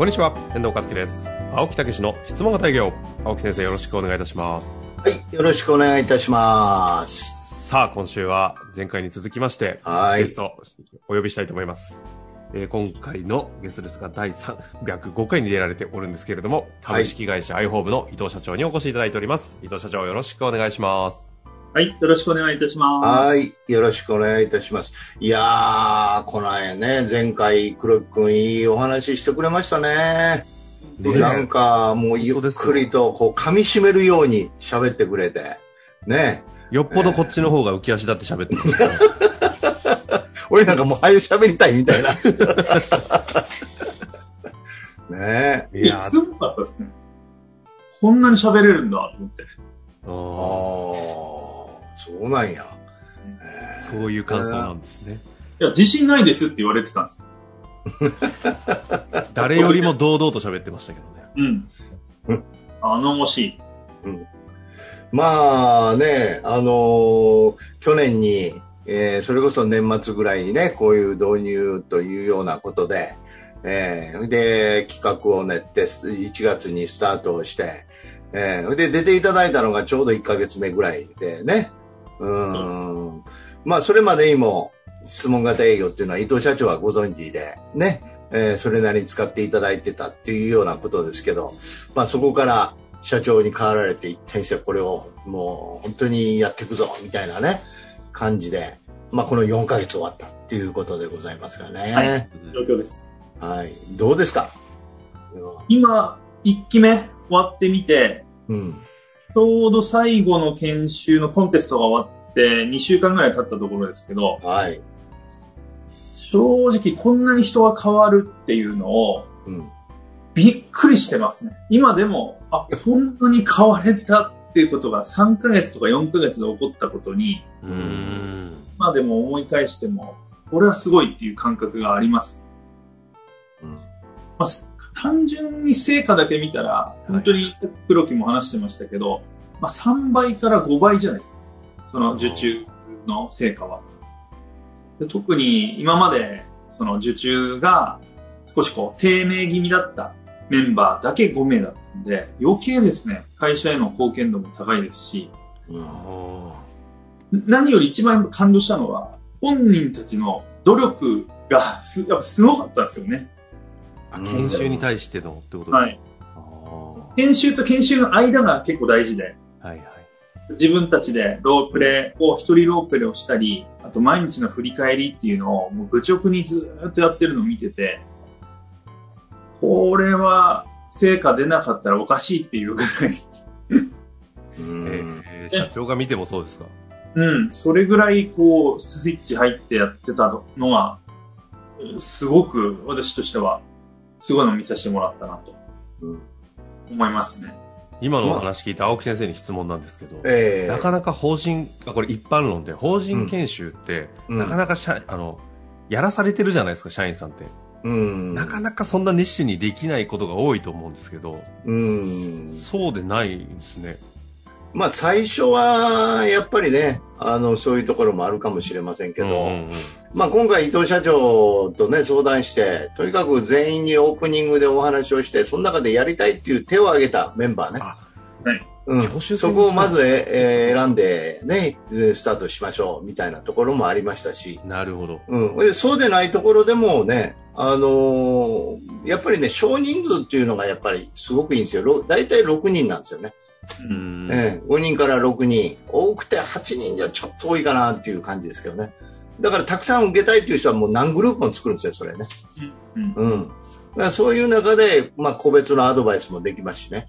こんにちは、遠藤和樹です。青木武の質問型営業。青木先生よろしくお願いいたします。はい、よろしくお願いいたします。さあ、今週は前回に続きまして、はいゲストお呼びしたいと思います。えー今回のゲストですが、第305回に出られておるんですけれども、はい株式会社アイホームの伊藤社長にお越しいただいております。伊藤社長よろしくお願いします。はい、よろしくお願いいたします。はい、よろしくお願いいたします。いやー、この間ね、前回黒木くんいいお話ししてくれましたね。なんかもうゆっくりとこう噛み締めるように喋ってくれて。ね。よっぽどこっちの方が浮き足立って喋ってましたね。俺なんかもう早く喋りたいみたいな。ねいやいや、すごかったですね。こんなに喋れるんだと思って。ああー、そうなんや。ーそういう感想なんですね。いや、自信ないですって言われてたんですよ。誰よりも堂々と喋ってましたけどね。うん。頼もしい。まあね、あのー去年に、えーそれこそ年末ぐらいにね、こういう導入というようなことで、えーで、企画を練って、1月にスタートをして、えーで、出ていただいたのがちょうど1ヶ月目ぐらいでね。うーん。まあ、それまでにも質問型営業っていうのは伊藤社長はご存知で、ね、えーそれなりに使っていただいてたっていうようなことですけど、まあ、そこから社長に変わられて一転してこれをもう本当にやっていくぞみたいなね感じで、まあ、この4ヶ月終わったっていうことでございますがね。ははい状況です。い。どうですか？今、1期目終わってみて、うん。ちょうど最後の研修のコンテストが終わって2週間ぐらい経ったところですけど、はい。正直こんなに人が変わるっていうのをうん。びっくりしてますね。今でも、あ、そんなに変われたっていうことが3ヶ月とか4ヶ月で起こったことに。まあでも思い返しても、これはすごいっていう感覚があります。うんまあ、す単純に成果だけ見たら、本当に黒木も話してましたけど、まあ3倍から5倍じゃないですか。その受注の成果は。で特に今までその受注が少しこう低迷気味だったメンバーだけ5名だったんで、余計ですね、会社への貢献度も高いですし、何より一番感動したのは、本人たちの努力がすやっぱすごかったんですよね。ー研修に対してのってことですか？はい。あ研修と研修の間が結構大事で、ーはいはい。自分たちでロープレイを、一人ロープレイをしたり、あと毎日の振り返りっていうのをもう愚直にずーっとやってるのを見てて、これは成果出なかったらおかしいっていうぐらい、うん。えー社長が見てもそうですか？うん、それぐらいこう、スイッチ入ってやってたのが、すごく私としては、すごいのを見させてもらったなとうん思いますね。今のお話聞いた青木先生に質問なんですけど、ええなかなか法人、あこれ一般論で、法人研修って、うんなかなか社、あの、やらされてるじゃないですか、社員さんって。うん。なかなかそんな熱心にできないことが多いと思うんですけど、うん。そうでないんですね。まあ最初はやっぱりね、あの、そういうところもあるかもしれませんけど、うんうんうんまあ今回伊藤社長とね、相談して、とにかく全員にオープニングでお話をして、その中でやりたいっていう手を挙げたメンバーね。あうんそこをまず、えー選んでね、スタートしましょうみたいなところもありましたし、なるほど。うん、でそうでないところでもね、あのーやっぱりね、少人数っていうのがやっぱりすごくいいんですよ。ろ大体6人なんですよね。うんええ5人から6人。多くて8人じゃちょっと多いかなっていう感じですけどね。だからたくさん受けたいっていう人はもう何グループも作るんですよ、それね。うんうん。だからそういう中で、まあ個別のアドバイスもできますしね。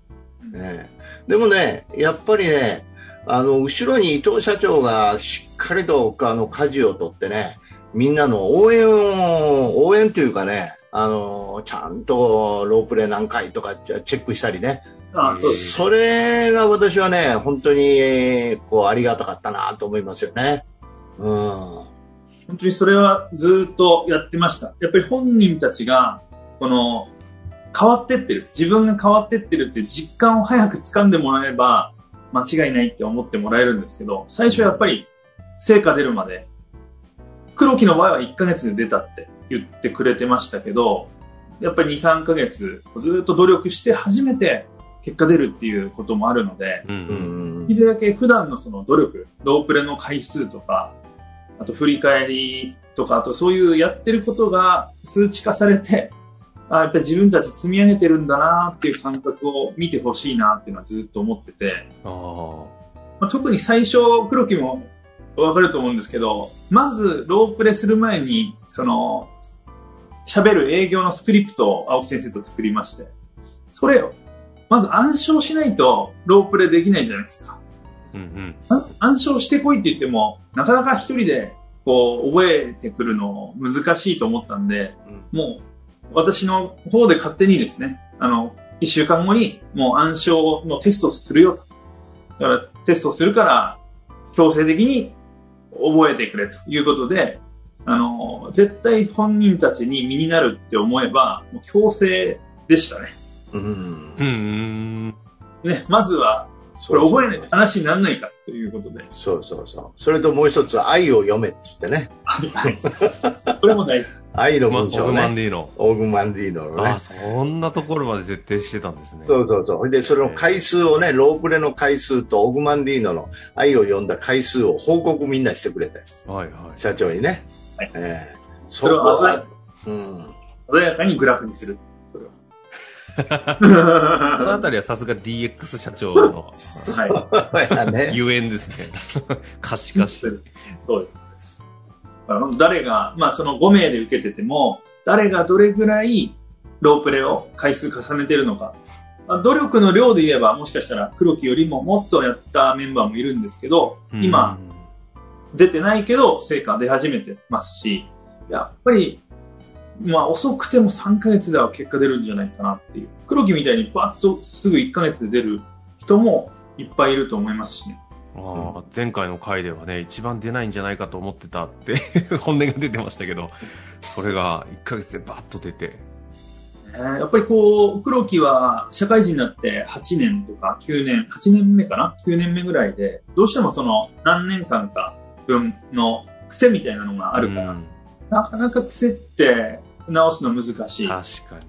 ええでもね、やっぱりね、あの、後ろに伊藤社長がしっかりと、あの、舵を取ってね、みんなの応援を、応援というかね、あの、ちゃんとロープレ何回とかチェックしたりね。あそうです。それが私はね、本当に、こう、ありがたかったなと思いますよね。うん。本当にそれはずっとやってました。やっぱり本人たちが、この、変わってってる。自分が変わってってるって実感を早く掴んでもらえば、間違いないって思ってもらえるんですけど、最初やっぱり、成果出るまで、黒木の場合は1ヶ月で出たって言ってくれてましたけど、やっぱり2、3ヶ月ずっと努力して初めて結果出るっていうこともあるので、できるだけ普段のその努力、ロープレの回数とか、あと振り返りとか、あとそういうやってることが数値化されて、あやっぱり自分たち積み上げてるんだなっていう感覚を見てほしいなっていうのはずっと思ってて、あまあ、特に最初、黒木もわかると思うんですけど、まずロープレする前に、その、喋る営業のスクリプトを青木先生と作りまして、それを、まず暗唱しないとロープレできないじゃないですか。ーうんうんあ暗唱してこいって言っても、なかなか一人で、こう、覚えてくるの難しいと思ったんで、もう、私の方で勝手にですね、あの、一週間後に、もう暗唱のテストをするよと。だから、テストをするから、強制的に覚えてくれということで、あの、絶対本人たちに身になるって思えば、もう強制でしたね。うん。うんうんね、まずは、これ覚えない話にならないかということで。そうそうそう。それともう一つ、愛を読めって言ってね。はい。これも大事。愛のまあオグ文章ね。マンディーノオーグマンディーノのねああ。そんなところまで徹底してたんですねそうそうそう。で、それの回数をね、ロープレの回数とオグマンディーノの愛を読んだ回数を報告みんなしてくれて、はいはい社長にね。はいええそれはこは、うん。鮮やかにグラフにする。そのは。あたりはさすが DX 社長の。ゆえんですね可視化しそうです。誰が、まあその5名で受けてても、誰がどれぐらいロープレを回数重ねてるのか。まあ努力の量で言えば、もしかしたら黒木よりももっとやったメンバーもいるんですけど、今、出てないけど、成果出始めてますし、やっぱり、まあ遅くても3ヶ月では結果出るんじゃないかなっていう。黒木みたいにバッとすぐ1ヶ月で出る人もいっぱいいると思いますしね。ああ前回の回ではね、一番出ないんじゃないかと思ってたって 本音が出てましたけど、それが1ヶ月でバッと出て。えーやっぱりこう、黒木は社会人になって8年とか9年、8年目かな ?9 年目ぐらいで、どうしてもその何年間か分の癖みたいなのがあるから、うんなかなか癖って直すの難しい。確かに。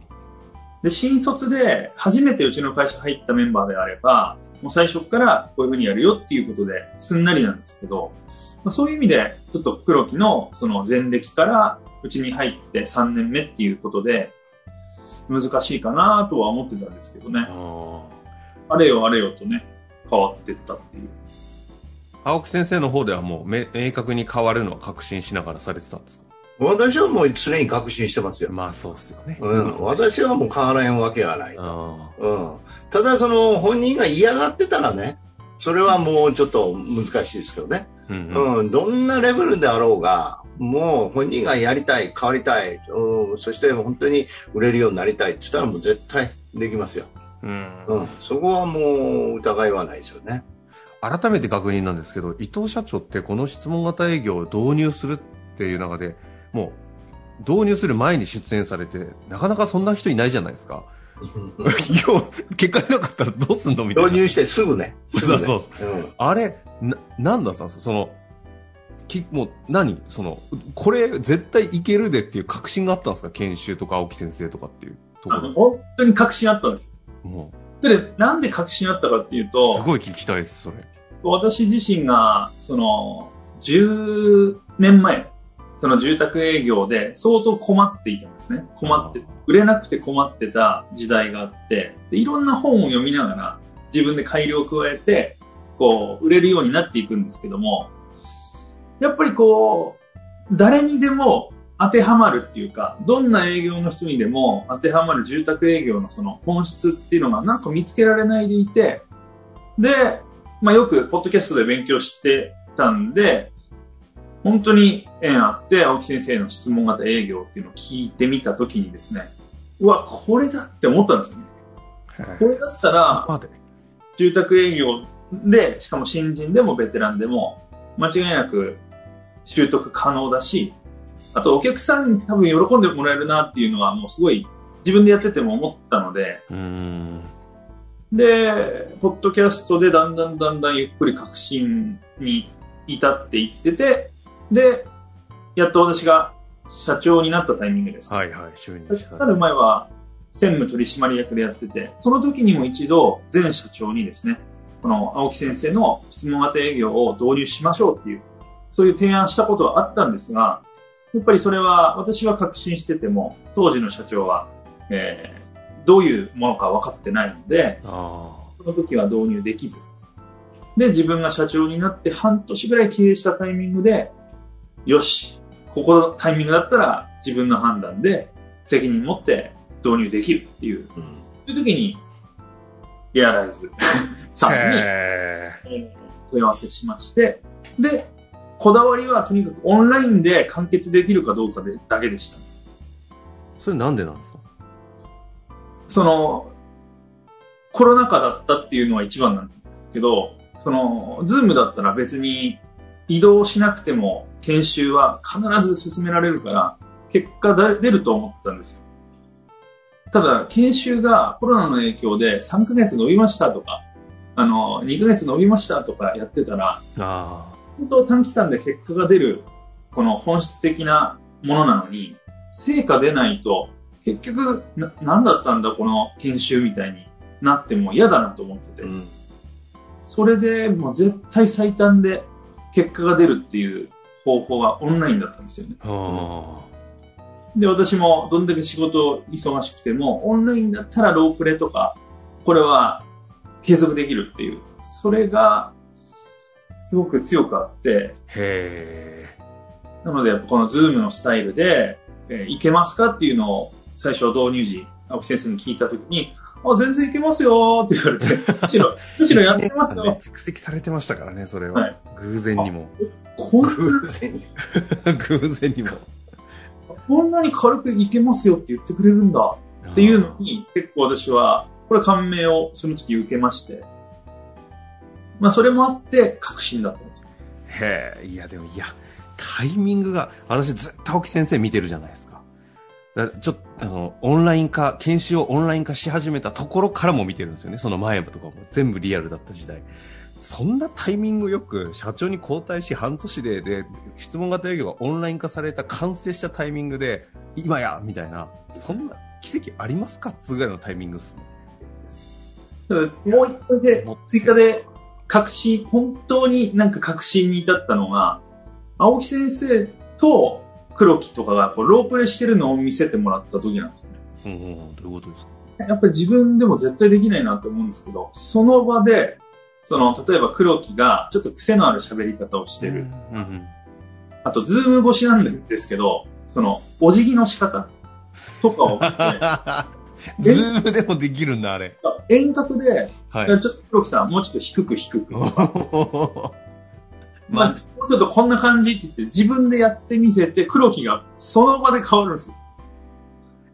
で、新卒で初めてうちの会社入ったメンバーであれば、もう最初からこういう風にやるよっていうことですんなりなんですけど、まあ、そういう意味で、ちょっと黒木のその前歴からうちに入って3年目っていうことで、難しいかなとは思ってたんですけどね。ああれよあれよとね、変わってったっていう。あ青木先生の方ではもうめ明確に変わるのは確信しながらされてたんですか？私はもう常に確信してますよ。まあそうですよね。うん。私はもう変わらんわけがない。あうん。ただその本人が嫌がってたらね、それはもうちょっと難しいですけどね。あうんうんうん。どんなレベルであろうが、もう本人がやりたい、変わりたい、うん、そして本当に売れるようになりたいって言ったらもう絶対できますよ。うんうん。そこはもう疑いはないですよね。改めて確認なんですけど、伊藤社長ってこの質問型営業を導入するっていう中で、もう導入する前に出演されて、なかなかそんな人いないじゃないですか。要は結果出なかったらどうすんの？みたいな。導入してすぐね。すぐねそうそううん。あれ、な、なんだったんですか？その、き、もう、何？その、これ絶対いけるでっていう確信があったんですか？研修とか青木先生とかっていうところあの、。本当に確信あったんです。もで、なんで確信あったかっていうう、と、すごい聞きたいです、それ。私自身が、その、10年前、その住宅営業で相当困っていたんですね。困って、売れなくて困ってた時代があって、でいろんな本を読みながら自分で改良を加えて、こう、売れるようになっていくんですけども、やっぱりこう、誰にでも当てはまるっていうか、どんな営業の人にでも当てはまる住宅営業のその本質っていうのがなんか見つけられないでいて、で、まあよくポッドキャストで勉強してたんで、本当に縁あって、青木先生の質問型営業っていうのを聞いてみたときにですね、うわ、これだって思ったんですよね。これだったら。住宅営業で、しかも新人でもベテランでも、間違いなく習得可能だし、あとお客さんに多分喜んでもらえるなっていうのはもうすごい自分でやってても思ったので。で、ポッドキャストでだんだんだんだんゆっくり革新に至っていってて、で、やっと私が社長になったタイミングです。はいはい、就任した。なる前は専務取締役でやってて、その時にも一度前社長にですね、この青木先生の質問型営業を導入しましょうっていう、そういう提案したことはあったんですが、やっぱりそれは私は確信してても、当時の社長は、えーどういうものか分かってないので、あその時は導入できず。で、自分が社長になって半年ぐらい経営したタイミングで、よし、ここのタイミングだったら自分の判断で責任持って導入できるっていう、うん。そういう時に、リアライズ。さあ。んにへえー。問い合わせしまして、で、こだわりはとにかくオンラインで完結できるかどうかでだけでした。ーそれなんでなんですか？その、コロナ禍だったっていうのは一番なんですけど、その、ズームだったら別に移動しなくても研修は必ず進められるから、結果だ出ると思ったんですよ。ただ、研修がコロナの影響で3ヶ月伸びましたとか、あの、2ヶ月伸びましたとかやってたら、あ本当短期間で結果が出る、この本質的なものなのに、成果出ないと、結局、な、何だったんだこの研修みたいになっても嫌だなと思ってて、うん。それでもう絶対最短で結果が出るっていう方法はオンラインだったんですよね。で、私もどんだけ仕事忙しくても、オンラインだったらロープレとか、これは継続できるっていう、それが、すごく強くあって、あ。へなので、このズームのスタイルで、えーいけますかっていうのを最初導入時、青木先生に聞いたときに、あ、全然いけますよーって言われて、むしろ、むしろやってますねよ。。蓄積されてましたからね、それは。はい偶然にも。偶然に。偶然 にも。こんなに軽くいけますよって言ってくれるんだっていうのに、結構私は、これ感銘をその時受けまして、まあそれもあって確信だったんですよ。へえ、いやでも、いや、タイミングが、私ずっと青木先生見てるじゃないですか。だちょっと、あの、オンライン化、研修をオンライン化し始めたところからも見てるんですよね。その前とかも全部リアルだった時代。そんなタイミングよく社長に交代し半年で、で、質問型営業がオンライン化された完成したタイミングで、今やみたいな、そんな奇跡ありますかっつぐらいのタイミングっす。もう一個で追加で確信、本当になんか確信に至ったのが、青木先生と黒木とかがこうロープレしてるのを見せてもらった時なんですよね。うんうんうん、どういうことですか？やっぱり自分でも絶対できないなと思うんですけど、その場で、その、例えば黒木がちょっと癖のある喋り方をしてる。うんうん。あと、ズーム越しなんですけど、その、お辞儀の仕方とかを見て、ズームでもできるんだ、あれ。遠隔で、はいちょっと黒木さん、もうちょっと低く低く。まあ、ちょっとこんな感じって言って、自分でやってみせて、黒木がその場で変わるんですよ。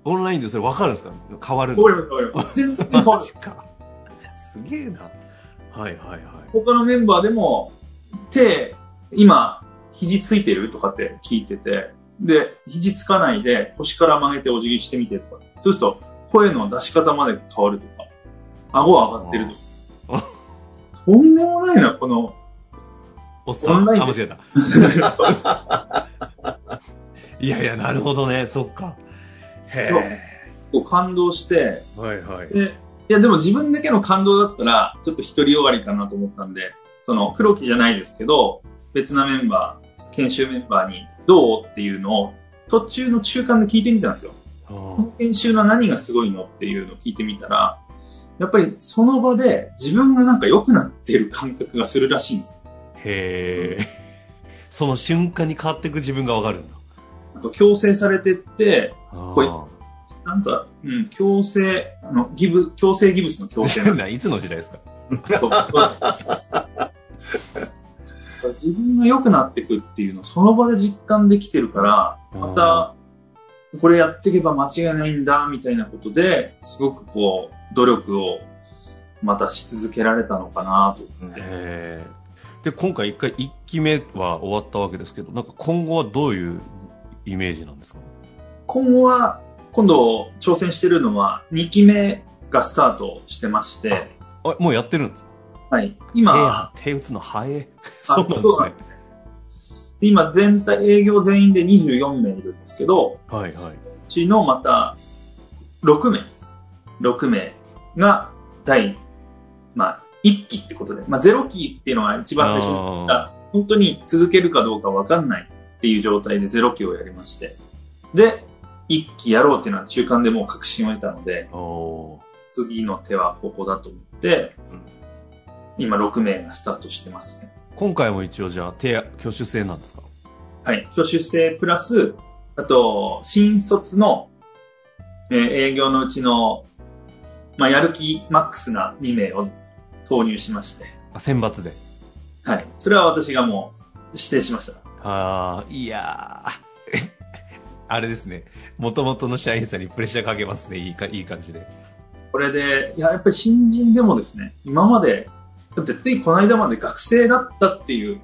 オンラインでそれ分かるんですか？変わるの変わります、変わります。全然変わる。か。すげえな。はいはいはい。他のメンバーでも、手、今、肘ついてるとかって聞いてて、で、肘つかないで腰から曲げてお辞儀してみてとか。そうすると、声の出し方まで変わるとか、顎上がってるとあか。とんでもないな、この、おっさん。あ、間違えた。いやいや、なるほどね。そっか。へこう感動して、え。はいはい。で、いやでも自分だけの感動だったら、ちょっと独りよがりかなと思ったんで、その黒木じゃないですけど、別なメンバー、研修メンバーにどうっていうのを途中の中間で聞いてみたんですよ。あこの研修の何がすごいのっていうのを聞いてみたら、やっぱりその場で自分がなんか良くなってる感覚がするらしいんです。へえ。その瞬間に変わっていく自分が分かるんだ。強制されてって、あこいなんか、うん、強制、あの、ギブ、強制ギブスの強制。いつの時代ですか？自分が良くなっていくっていうのをその場で実感できてるから、また、これやっていけば間違いないんだ、みたいなことで、すごくこう、努力をまたし続けられたのかなと。へーで、今回一回一期目は終わったわけですけど、なんか今後はどういうイメージなんですか？今後は、今度挑戦してるのは2期目がスタートしてまして、あ、もうやってるんですか？はい。手今、手打つの早い。あ そうなんですね。今全体営業全員で24名いるんですけど、はいはいうちのまた6名です。6名が第、まあ、1期ってことで、まあ、0期っていうのが一番最初に言った、本当に続けるかどうかわかんないっていう状態で0期をやりまして、で、1期やろうっていうのは中間でもう確信を得たので、お次の手はここだと思って、今6名がスタートしてますね。今回も一応じゃあ手挙手制なんですか？はい。挙手制プラス、あと、新卒の、えー営業のうちの、まあ、やる気マックスな2名を投入しまして、あ、選抜で。はい。それは私がもう指定しました。ああ、いやー。あれですね。元々の社員さんにプレッシャーかけますね。いいか、いい感じで。これで、いや、やっぱり新人でもですね、今まで、だってついこの間まで学生だったっていう、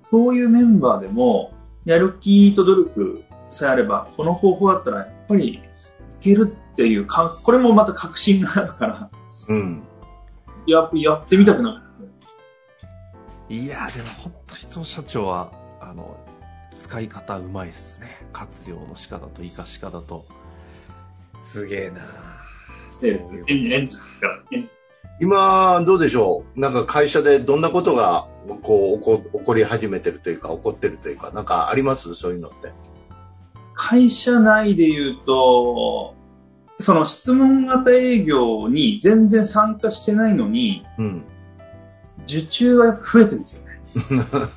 そういうメンバーでも、やる気と努力さえあれば、この方法だったらやっぱりいけるっていうか、これもまた確信があるから、うん。ややってみたくなる。いやー、でも本当伊藤社長は、あの、使い方うまいっすね。活用の仕方と活かし方と。すげえな今、どうでしょう？なんか会社でどんなことが、こう、起こ起こり始めてるというか、起こってるというか、なんかあります？そういうのって。会社内で言うと、その質問型営業に全然参加してないのに、うん。受注は増えてるんですよね。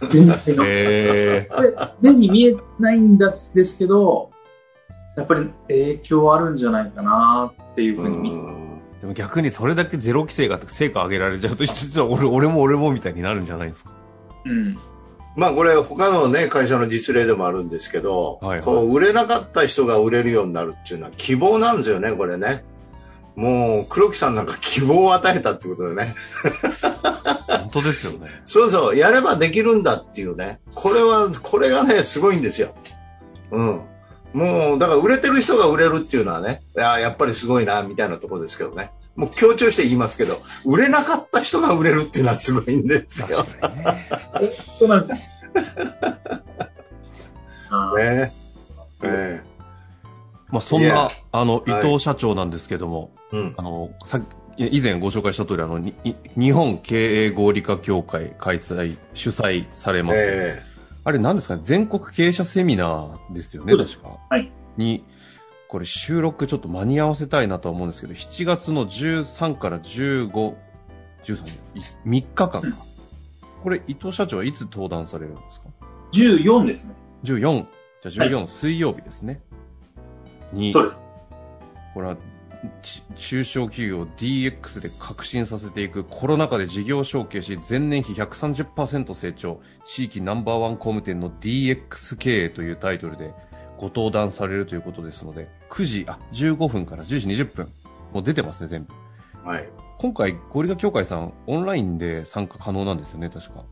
全体えこれ目に見えないんですけど、やっぱり影響あるんじゃないかなっていうふうに見て、でも逆にそれだけゼロ規制があって成果上げられちゃうと、実は俺、俺も俺もみたいになるんじゃないですか？うん。まあこれ他のね、会社の実例でもあるんですけど、はいはいこう売れなかった人が売れるようになるっていうのは希望なんですよね、これね。もう黒木さんなんか希望を与えたってことでね。本当ですよね。そうそう、やればできるんだっていうね。これは、これがね、すごいんですよ。うん。もう、だから売れてる人が売れるっていうのはね、いややっぱりすごいな、みたいなところですけどね。もう強調して言いますけど、売れなかった人が売れるっていうのはすごいんですよ。確かにね。そうなんですね。ねえまあそんな、あの、伊はい藤社長なんですけども、えうん。あの、さっき以前ご紹介した通り、あの、日本経営合理化協会開催、主催されます。えあれ何ですかね？全国経営者セミナーですよね、確か。はい。に、これ収録ちょっと間に合わせたいなとは思うんですけど、7月の13から15、13、3日間か。これ伊藤社長はいつ登壇されるんですか？14ですね。14、じゃあ14、水曜日ですね。に。これは、ち中小企業を DX で革新させていくコロナ禍で事業承継し前年比130%成長地域ナンバーワン工務店の DX 経営というタイトルでご登壇されるということですので9時あ15分から10時20分もう出てますね全部えはい。今回ゴリラ協会さんオンラインで参加可能なんですよね確か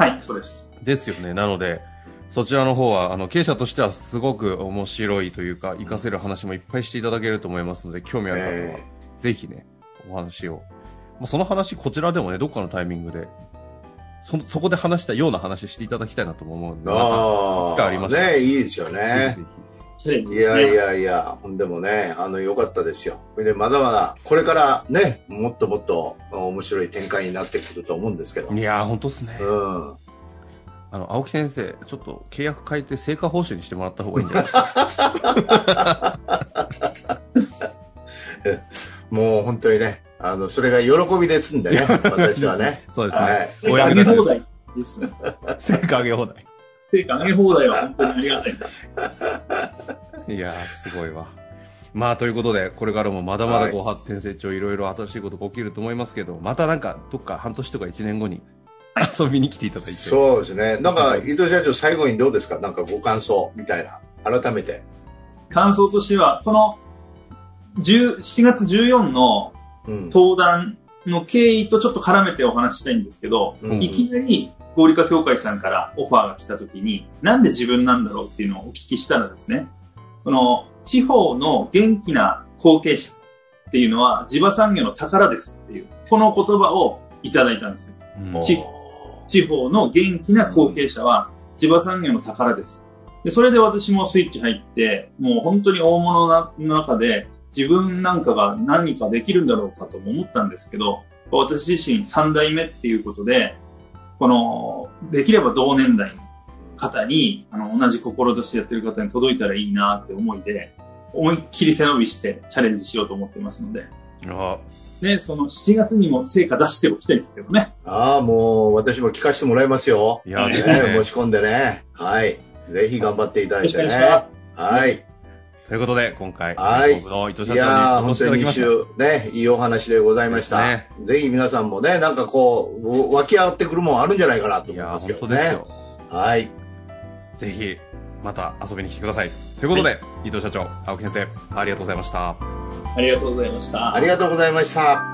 はい、そうです。ですよね。なので、そちらの方は、あの、経営者としてはすごく面白いというか、活かせる話もいっぱいしていただけると思いますので、興味ある方はえ、ぜひね、お話を。まあ、その話、こちらでもね、どっかのタイミングで、そ、そこで話したような話していただきたいなとも思うんで、ああ、ありましたねいいですよぜねひ。ぜチャレンジい。やいやいや、ほんでもね、あの、良かったですよ。で、まだまだ、これからね、もっともっと面白い展開になってくると思うんですけど。ひいやー、ほんとっすね。うん。あの、青木先生、ちょっと契約変えて成果報酬にしてもらった方がいいんじゃないですか？もう本当にね、あの、それが喜びですんでね、私はね。そうですね。はいお成果役立ちです。上げ放題ですね。成果上げ放題。成果上げ放題は本当にありがたい。いやー、すごいわ。まあ、ということで、これからもまだまだご発展成長、いろいろ新しいことが起きると思いますけど、またなんか、どっか半年とか1年後に、遊びに来ていただいて。そうですね。なんか、伊藤社長、最後にどうですか？なんかご感想みたいな。改めて。感想としては、この、10 7月14のうん。登壇の経緯とちょっと絡めてお話ししたいんですけど、うんいきなり合理化協会さんからオファーが来た時に、なんで自分なんだろうっていうのをお聞きしたらですね、この地方の元気な後継者っていうのは地場産業の宝ですっていう、この言葉をいただいたんですよ。うんし地方の元気な後継者は地場産業の宝です。で、それで私もスイッチ入って、もう本当に大物なの中で自分なんかが何かできるんだろうかとも思ったんですけど、私自身3代目っていうことで、この、できれば同年代の方に、あの、同じ志やってる方に届いたらいいなって思いで、思いっきり背伸びしてチャレンジしようと思ってますので、あね、その7月にも成果出しておきたいですけどね。ああ、もう、私も聞かせてもらいますよ。いやね持ち込んでね。はい。ぜひ頑張っていただいてね。はい。ということで、今回、はい僕の伊藤社いやー、長にお本当に2越しいただきました。週、ね、いいお話でございました。ねぜひ皆さんもね、なんかこう、湧き上がってくるもんあるんじゃないかなと思いますけ本どね。当ですよ。はい。ぜひ、また遊びに来てください。ということで、伊藤社長、青木先生、ありがとうございました。ありがとうございました。ありがとうございました。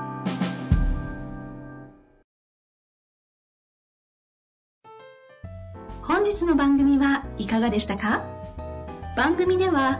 本日の番組はいかがでしたか？番組では